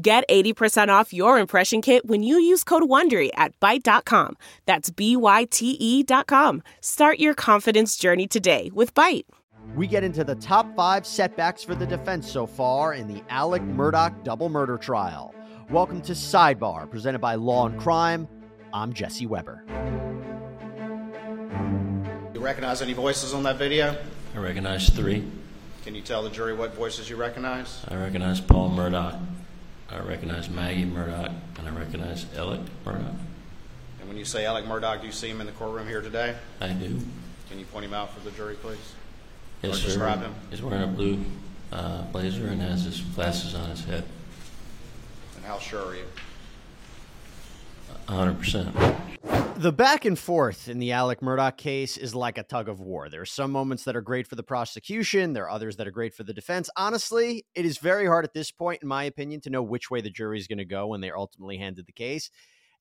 Get 80% off your impression kit when you use code WONDERY at Byte.com. That's B-Y-T-E dot com. Start your confidence journey today with Byte. We get into the top five setbacks for the defense so far in the Alex Murdaugh double murder trial. Welcome to Sidebar, presented by Law and Crime. I'm Jesse Weber. You recognize any voices on that video? I recognize three. Can you tell the jury what voices you recognize? I recognize Paul Murdaugh. I recognize Maggie Murdaugh, and I recognize Alex Murdaugh. And when you say Alex Murdaugh, do you see him in the courtroom here today? I do. Can you point him out for the jury, please? Yes, Or sir. describe him. He's wearing a blue uh, blazer and has his glasses on his head. And how sure are you? 100%. The back and forth in the Alex Murdaugh case is like a tug of war. There are some moments that are great for the prosecution, there are others that are great for the defense. Honestly, it is very hard at this point, in my opinion, to know which way the jury is going to go when they're ultimately handed the case.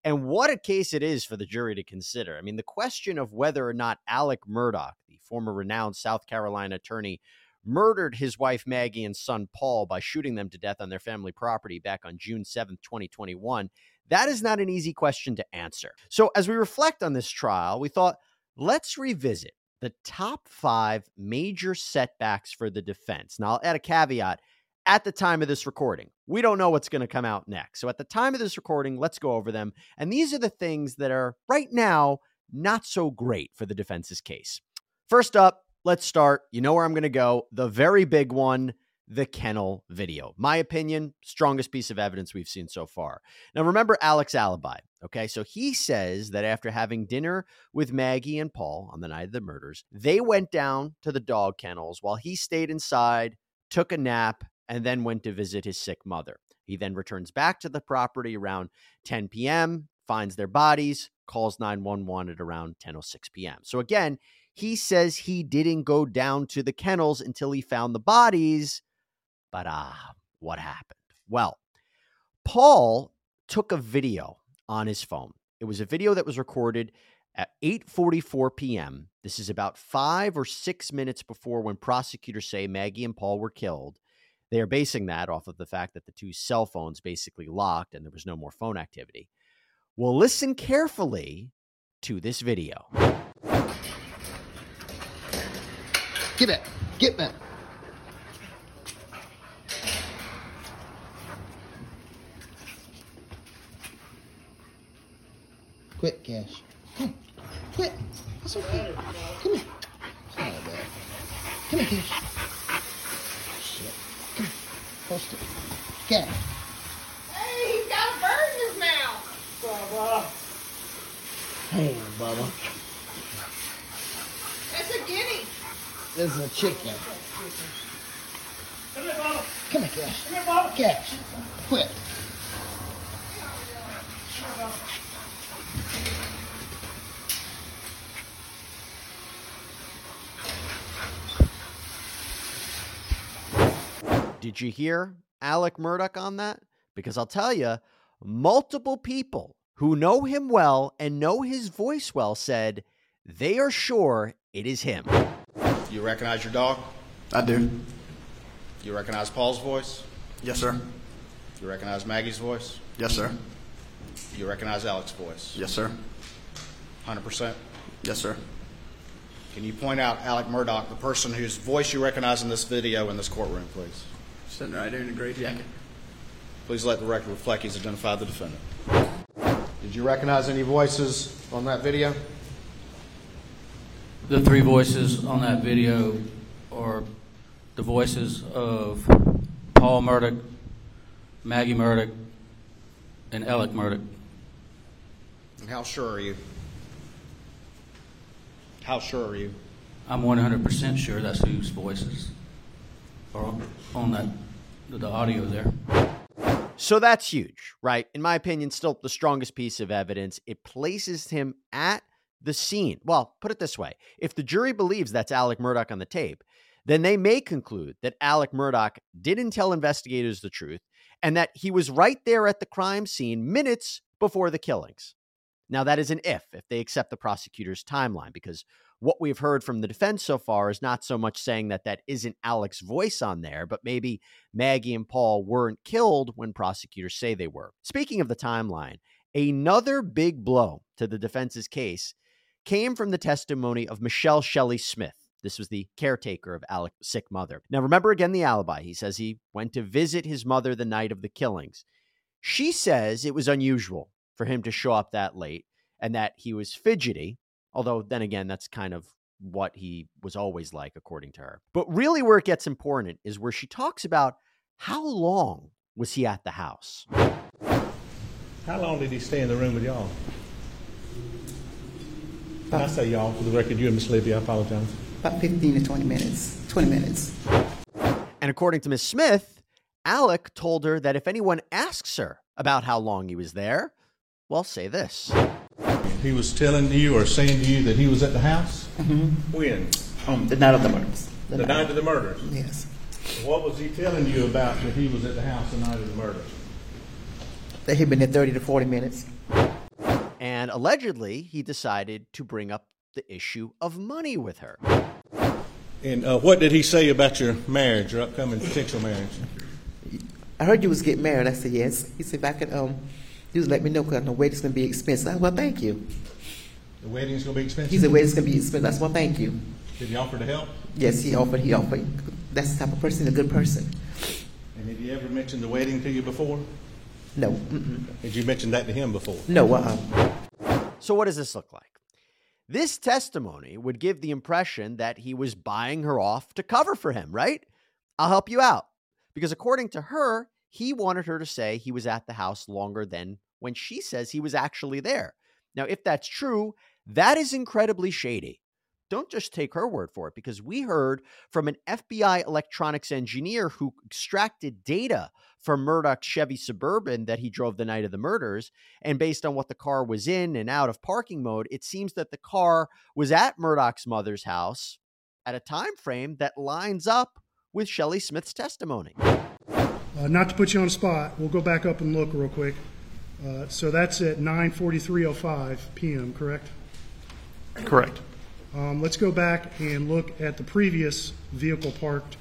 And what a case it is for the jury to consider. I mean, the question of whether or not Alex Murdaugh, the former renowned South Carolina attorney, murdered his wife Maggie and son Paul by shooting them to death on their family property back on June 7th, 2021, that is not an easy question to answer. So, as we reflect on this trial, we thought, let's revisit the top five major setbacks for the defense. Now, I'll add a caveat at the time of this recording. We don't know what's going to come out next. So, at the time of this recording, let's go over them. And these are the things that are right now not so great for the defense's case. First up, let's start. You know where I'm going to go. The very big one the kennel video. My opinion, strongest piece of evidence we've seen so far. Now, remember Alex alibi. Okay, so he says that after having dinner with Maggie and Paul on the night of the murders, they went down to the dog kennels while he stayed inside, took a nap, and then went to visit his sick mother. He then returns back to the property around 10 p.m., finds their bodies, calls 911 at around 10:06 p.m. So again, he says he didn't go down to the kennels until he found the bodies. But ah, what happened? Well, Paul took a video on his phone. It was a video that was recorded at 8:44 p.m. This is about 5 or 6 minutes before when prosecutors say Maggie and Paul were killed. They are basing that off of the fact that the two cell phones basically locked and there was no more phone activity. Well, listen carefully to this video. Get back. Get back. Quit, Cash. Come. Quit. That's okay. Come here. It's not bad. Come here, Cash. Shit. Come here. Post it. Cash. Hey, he's got a bird in his mouth. Bubba. Hey, Bubba. That's a guinea. This is a chicken. Come here, Bubba. Come here, Cash. Come here, Bubba. Cash. Did you hear Alex Murdaugh on that? Because I'll tell you, multiple people who know him well and know his voice well said they are sure it is him. You recognize your dog? I do. You recognize Paul's voice? Yes, sir. You recognize Maggie's voice? Yes, sir. You recognize Alex's voice? Yes, sir. 100%? Yes, sir. Can you point out Alex Murdaugh, the person whose voice you recognize in this video in this courtroom, please? Sitting right there in a gray jacket. Please let the record reflect he's identified the defendant. Did you recognize any voices on that video? The three voices on that video are the voices of Paul Murdaugh, Maggie Murdaugh, and Alex Murdaugh. And how sure are you? How sure are you? I'm 100% sure that's whose voices are on that the audio there. So that's huge, right? In my opinion, still the strongest piece of evidence. It places him at the scene. Well, put it this way if the jury believes that's Alex Murdaugh on the tape, then they may conclude that Alex Murdaugh didn't tell investigators the truth and that he was right there at the crime scene minutes before the killings. Now, that is an if, if they accept the prosecutor's timeline, because what we've heard from the defense so far is not so much saying that that isn't Alex's voice on there, but maybe Maggie and Paul weren't killed when prosecutors say they were. Speaking of the timeline, another big blow to the defense's case came from the testimony of Michelle Shelley Smith. This was the caretaker of Alex's sick mother. Now, remember again the alibi. He says he went to visit his mother the night of the killings. She says it was unusual for him to show up that late and that he was fidgety, although then again, that's kind of what he was always like, according to her. But really, where it gets important is where she talks about how long was he at the house? How long did he stay in the room with y'all? And I say y'all for the record, you and Miss Libby, I apologize. About 15 to 20 minutes. 20 minutes. And according to Miss Smith, Alex told her that if anyone asks her about how long he was there, well, say this. He was telling you or saying to you that he was at the house? Mm-hmm. When? Um, the night of the murders. The night of the murders? Yes. What was he telling you about that he was at the house the night of the murders? That he'd been there 30 to 40 minutes. And allegedly, he decided to bring up the issue of money with her. And uh, what did he say about your marriage, your upcoming potential marriage? I heard you was getting married. I said yes. He said if I could, um, just let me know because I know wedding's gonna be expensive. I said, well, thank you. The wedding's going to be expensive? He said wedding's gonna be expensive. I said, well, thank you. Did he offer to help? Yes, he offered. He offered. That's the type of person, a good person. And did he ever mention the wedding to you before? No. Mm-mm. Did you mention that to him before? No. Uh-uh. So, what does this look like? This testimony would give the impression that he was buying her off to cover for him, right? I'll help you out. Because according to her, he wanted her to say he was at the house longer than when she says he was actually there. Now, if that's true, that is incredibly shady. Don't just take her word for it, because we heard from an FBI electronics engineer who extracted data from Murdaugh's Chevy Suburban that he drove the night of the murders. And based on what the car was in and out of parking mode, it seems that the car was at Murdaugh's mother's house at a time frame that lines up with Shelley Smith's testimony. Uh, not to put you on spot, we'll go back up and look real quick. Uh, so that's at 9:43:05 p.m. Correct? Correct. Um, let's go back and look at the previous vehicle parked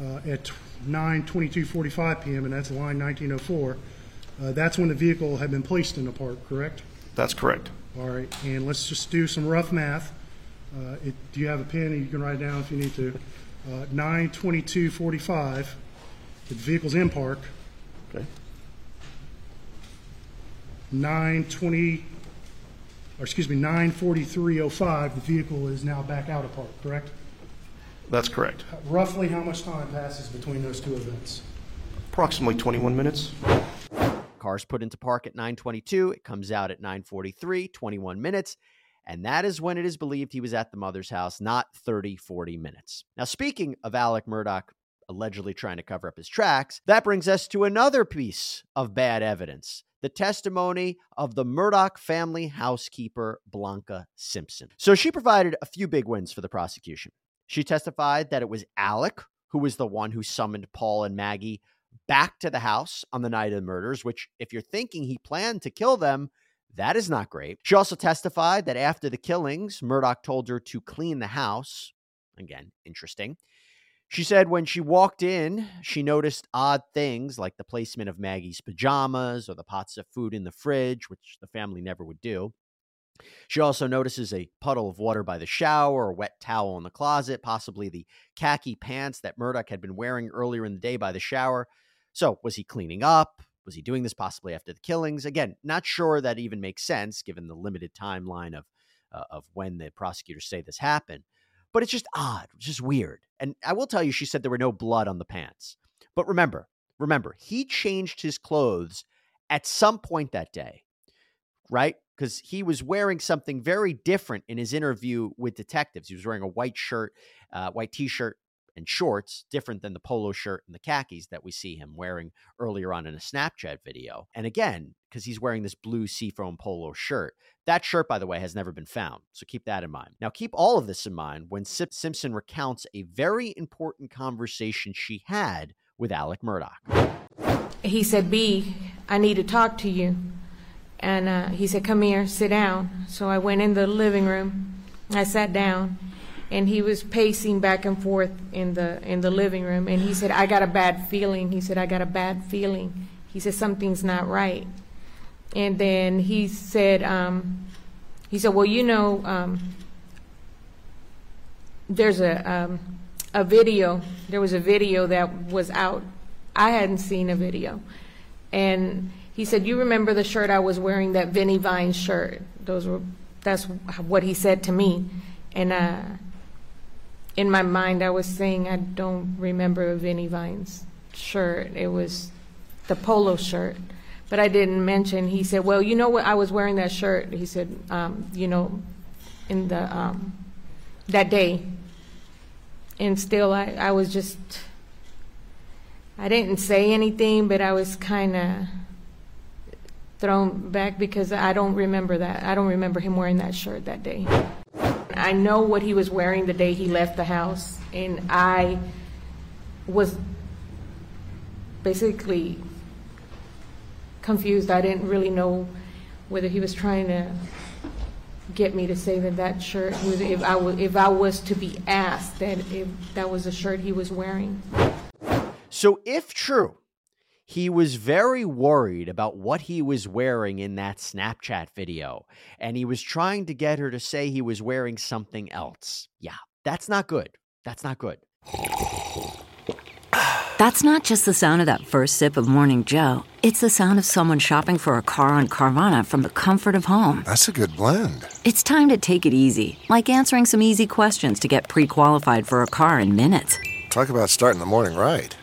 uh, at 9:22:45 p.m. and that's line 1904. Uh, that's when the vehicle had been placed in the park. Correct? That's correct. All right, and let's just do some rough math. Uh, it, do you have a pen? You can write it down if you need to. Uh, 9:22:45. The vehicle's in park. Okay. 9:20, or excuse me, 9:43:05. The vehicle is now back out of park. Correct? That's correct. Roughly, how much time passes between those two events? Approximately 21 minutes. Car's put into park at 922. It comes out at 943, 21 minutes. And that is when it is believed he was at the mother's house, not 30, 40 minutes. Now, speaking of Alex Murdaugh allegedly trying to cover up his tracks, that brings us to another piece of bad evidence the testimony of the Murdaugh family housekeeper, Blanca Simpson. So she provided a few big wins for the prosecution. She testified that it was Alex who was the one who summoned Paul and Maggie back to the house on the night of the murders, which, if you're thinking he planned to kill them, that is not great. She also testified that after the killings, Murdaugh told her to clean the house. Again, interesting. She said when she walked in, she noticed odd things like the placement of Maggie's pajamas or the pots of food in the fridge, which the family never would do. She also notices a puddle of water by the shower, a wet towel in the closet, possibly the khaki pants that Murdaugh had been wearing earlier in the day by the shower. So, was he cleaning up? Was he doing this possibly after the killings? Again, not sure that even makes sense given the limited timeline of uh, of when the prosecutors say this happened. But it's just odd, it's just weird. And I will tell you, she said there were no blood on the pants. But remember, remember, he changed his clothes at some point that day, right? Because he was wearing something very different in his interview with detectives. He was wearing a white shirt, uh, white T-shirt, and shorts, different than the polo shirt and the khakis that we see him wearing earlier on in a Snapchat video. And again, because he's wearing this blue seafoam polo shirt. That shirt, by the way, has never been found. So keep that in mind. Now, keep all of this in mind when Simpson recounts a very important conversation she had with Alex Murdaugh. He said, B, I need to talk to you. And uh, he said, Come here, sit down. So I went in the living room. I sat down, and he was pacing back and forth in the in the living room. And he said, "I got a bad feeling." He said, "I got a bad feeling." He said, "Something's not right." And then he said, um, "He said, well, you know, um, there's a um, a video. There was a video that was out. I hadn't seen a video, and." He said, "You remember the shirt I was wearing? That Vineyard Vine shirt. Those were. That's what he said to me, and uh, in my mind, I was saying I don't remember Vineyard Vine's shirt. It was the polo shirt, but I didn't mention. He said, "Well, you know what? I was wearing that shirt." He said, um, "You know, in the um, that day." And still, I, I was just. I didn't say anything, but I was kind of thrown back because I don't remember that. I don't remember him wearing that shirt that day. I know what he was wearing the day he left the house, and I was basically confused. I didn't really know whether he was trying to get me to say that that shirt was if I was if I was to be asked that if that was a shirt he was wearing. So if true he was very worried about what he was wearing in that Snapchat video, and he was trying to get her to say he was wearing something else. Yeah, that's not good. That's not good. That's not just the sound of that first sip of Morning Joe. It's the sound of someone shopping for a car on Carvana from the comfort of home. That's a good blend. It's time to take it easy, like answering some easy questions to get pre qualified for a car in minutes. Talk about starting the morning right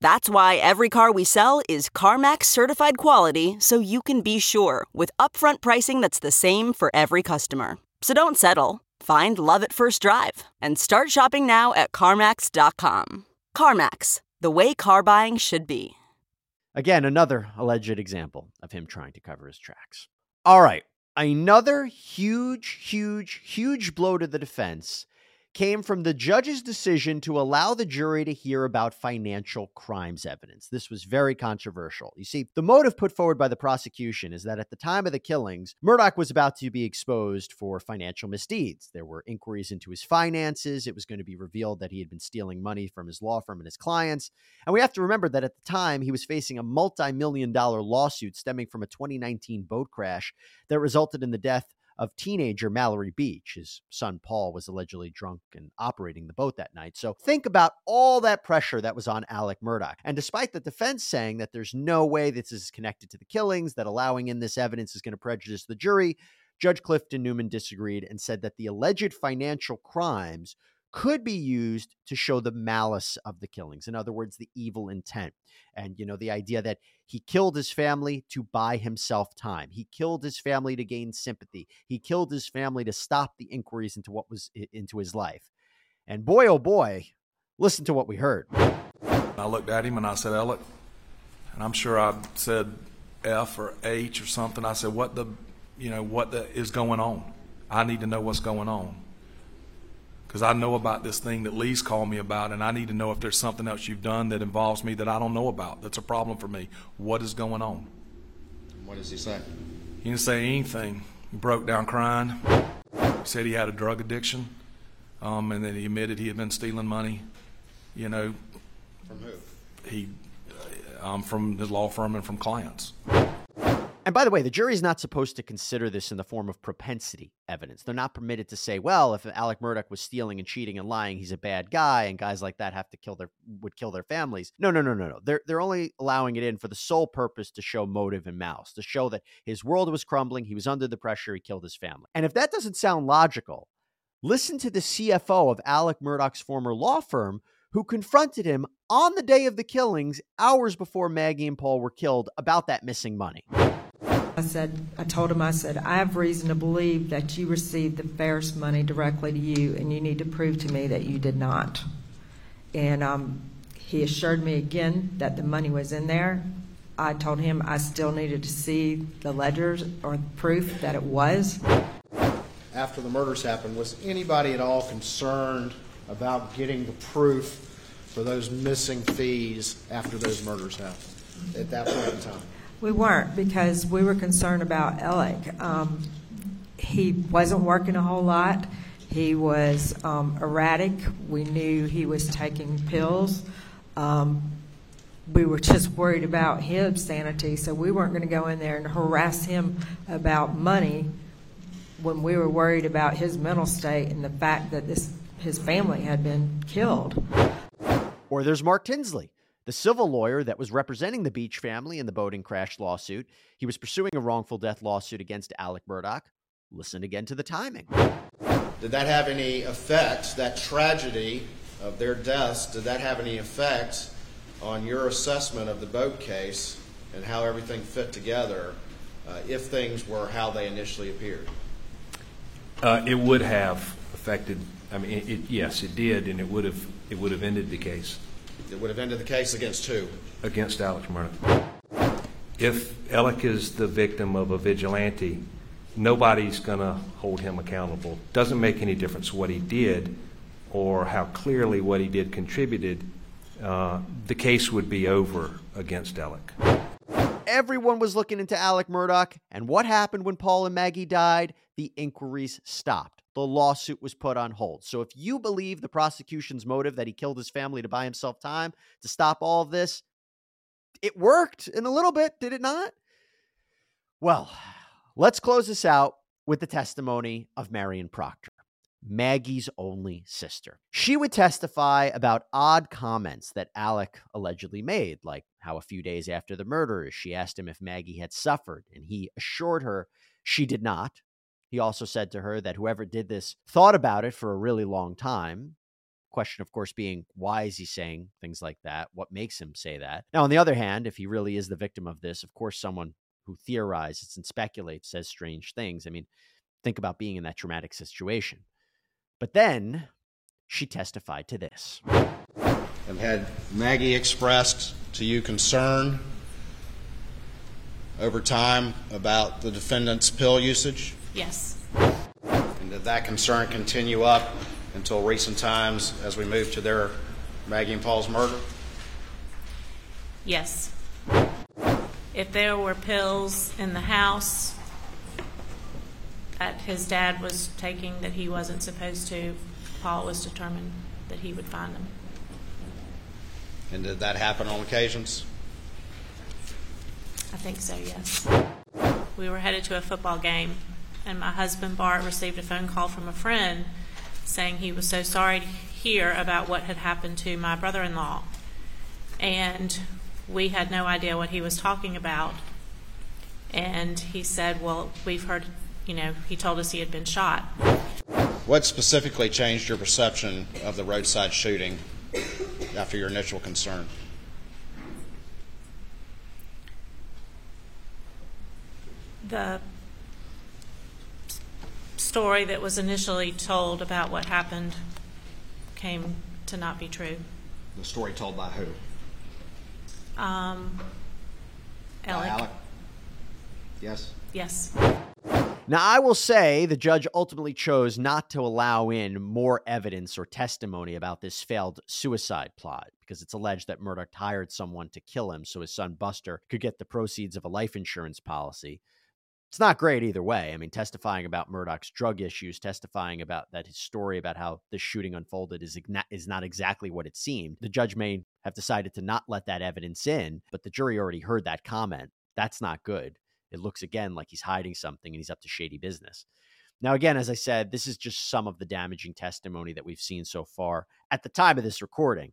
That's why every car we sell is CarMax certified quality so you can be sure with upfront pricing that's the same for every customer. So don't settle. Find love at first drive and start shopping now at CarMax.com. CarMax, the way car buying should be. Again, another alleged example of him trying to cover his tracks. All right, another huge, huge, huge blow to the defense came from the judge's decision to allow the jury to hear about financial crimes evidence. This was very controversial. You see, the motive put forward by the prosecution is that at the time of the killings, Murdaugh was about to be exposed for financial misdeeds. There were inquiries into his finances. It was going to be revealed that he had been stealing money from his law firm and his clients. And we have to remember that at the time, he was facing a multi million dollar lawsuit stemming from a 2019 boat crash that resulted in the death of teenager Mallory Beach. His son Paul was allegedly drunk and operating the boat that night. So think about all that pressure that was on Alex Murdaugh. And despite the defense saying that there's no way this is connected to the killings, that allowing in this evidence is going to prejudice the jury, Judge Clifton Newman disagreed and said that the alleged financial crimes could be used to show the malice of the killings. In other words, the evil intent. And, you know, the idea that he killed his family to buy himself time. He killed his family to gain sympathy. He killed his family to stop the inquiries into what was into his life. And boy, oh boy, listen to what we heard. I looked at him and I said, Alex, and I'm sure I said F or H or something. I said, what the, you know, what the, is going on? I need to know what's going on because I know about this thing that Lee's called me about, and I need to know if there's something else you've done that involves me that I don't know about. That's a problem for me. What is going on? What does he say? He didn't say anything. He broke down crying. He said he had a drug addiction, um, and then he admitted he had been stealing money. You know, from who? He, um, from his law firm and from clients. And by the way, the jury is not supposed to consider this in the form of propensity evidence. They're not permitted to say, well, if Alex Murdaugh was stealing and cheating and lying, he's a bad guy, and guys like that have to kill their would kill their families. No, no, no, no, no. They're they're only allowing it in for the sole purpose to show motive and malice, to show that his world was crumbling, he was under the pressure, he killed his family. And if that doesn't sound logical, listen to the CFO of Alex Murdaugh's former law firm who confronted him on the day of the killings, hours before Maggie and Paul were killed, about that missing money. I said, I told him, I said, I have reason to believe that you received the Farris money directly to you, and you need to prove to me that you did not. And um, he assured me again that the money was in there. I told him I still needed to see the ledgers or proof that it was. After the murders happened, was anybody at all concerned about getting the proof for those missing fees after those murders happened at that point in time? We weren't because we were concerned about Alex. Um, he wasn't working a whole lot. He was um, erratic. We knew he was taking pills. Um, we were just worried about his sanity, so we weren't going to go in there and harass him about money when we were worried about his mental state and the fact that this his family had been killed. Or there's Mark Tinsley, the civil lawyer that was representing the Beach family in the boating crash lawsuit. He was pursuing a wrongful death lawsuit against Alex Murdaugh. Listen again to the timing. Did that have any effect, that tragedy of their deaths, did that have any effect on your assessment of the boat case and how everything fit together uh, if things were how they initially appeared? Uh, it would have affected. I mean, it, it, yes, it did, and it would have it would have ended the case. It would have ended the case against who? Against Alex Murdaugh. If Alex is the victim of a vigilante, nobody's going to hold him accountable. Doesn't make any difference what he did or how clearly what he did contributed. Uh, the case would be over against Alex. Everyone was looking into Alex Murdaugh, and what happened when Paul and Maggie died? The inquiries stopped. The lawsuit was put on hold. So, if you believe the prosecution's motive that he killed his family to buy himself time to stop all of this, it worked in a little bit, did it not? Well, let's close this out with the testimony of Marian Proctor. Maggie's only sister. She would testify about odd comments that Alex allegedly made, like how a few days after the murders, she asked him if Maggie had suffered, and he assured her she did not. He also said to her that whoever did this thought about it for a really long time. Question, of course, being why is he saying things like that? What makes him say that? Now, on the other hand, if he really is the victim of this, of course, someone who theorizes and speculates says strange things. I mean, think about being in that traumatic situation. But then she testified to this. And had Maggie expressed to you concern over time about the defendant's pill usage? Yes. And did that concern continue up until recent times as we moved to their Maggie and Paul's murder? Yes. If there were pills in the house that his dad was taking that he wasn't supposed to, Paul was determined that he would find them. And did that happen on occasions? I think so, yes. We were headed to a football game, and my husband Bart received a phone call from a friend saying he was so sorry to hear about what had happened to my brother in law. And we had no idea what he was talking about. And he said, Well, we've heard, you know, he told us he had been shot. What specifically changed your perception of the roadside shooting after your initial concern? The story that was initially told about what happened came to not be true. The story told by who? Um, Alex. Alex? Yes? Yes. Now, I will say the judge ultimately chose not to allow in more evidence or testimony about this failed suicide plot because it's alleged that Murdaugh hired someone to kill him so his son Buster could get the proceeds of a life insurance policy. It's not great either way. I mean, testifying about Murdaugh's drug issues, testifying about that his story about how the shooting unfolded is, is not exactly what it seemed. The judge may have decided to not let that evidence in, but the jury already heard that comment. That's not good it looks again like he's hiding something and he's up to shady business. Now, again, as I said, this is just some of the damaging testimony that we've seen so far at the time of this recording.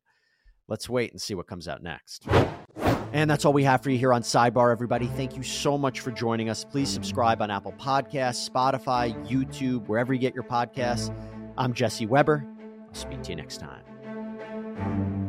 Let's wait and see what comes out next. And that's all we have for you here on Sidebar, everybody. Thank you so much for joining us. Please subscribe on Apple Podcasts, Spotify, YouTube, wherever you get your podcasts. I'm Jesse Weber. I'll speak to you next time.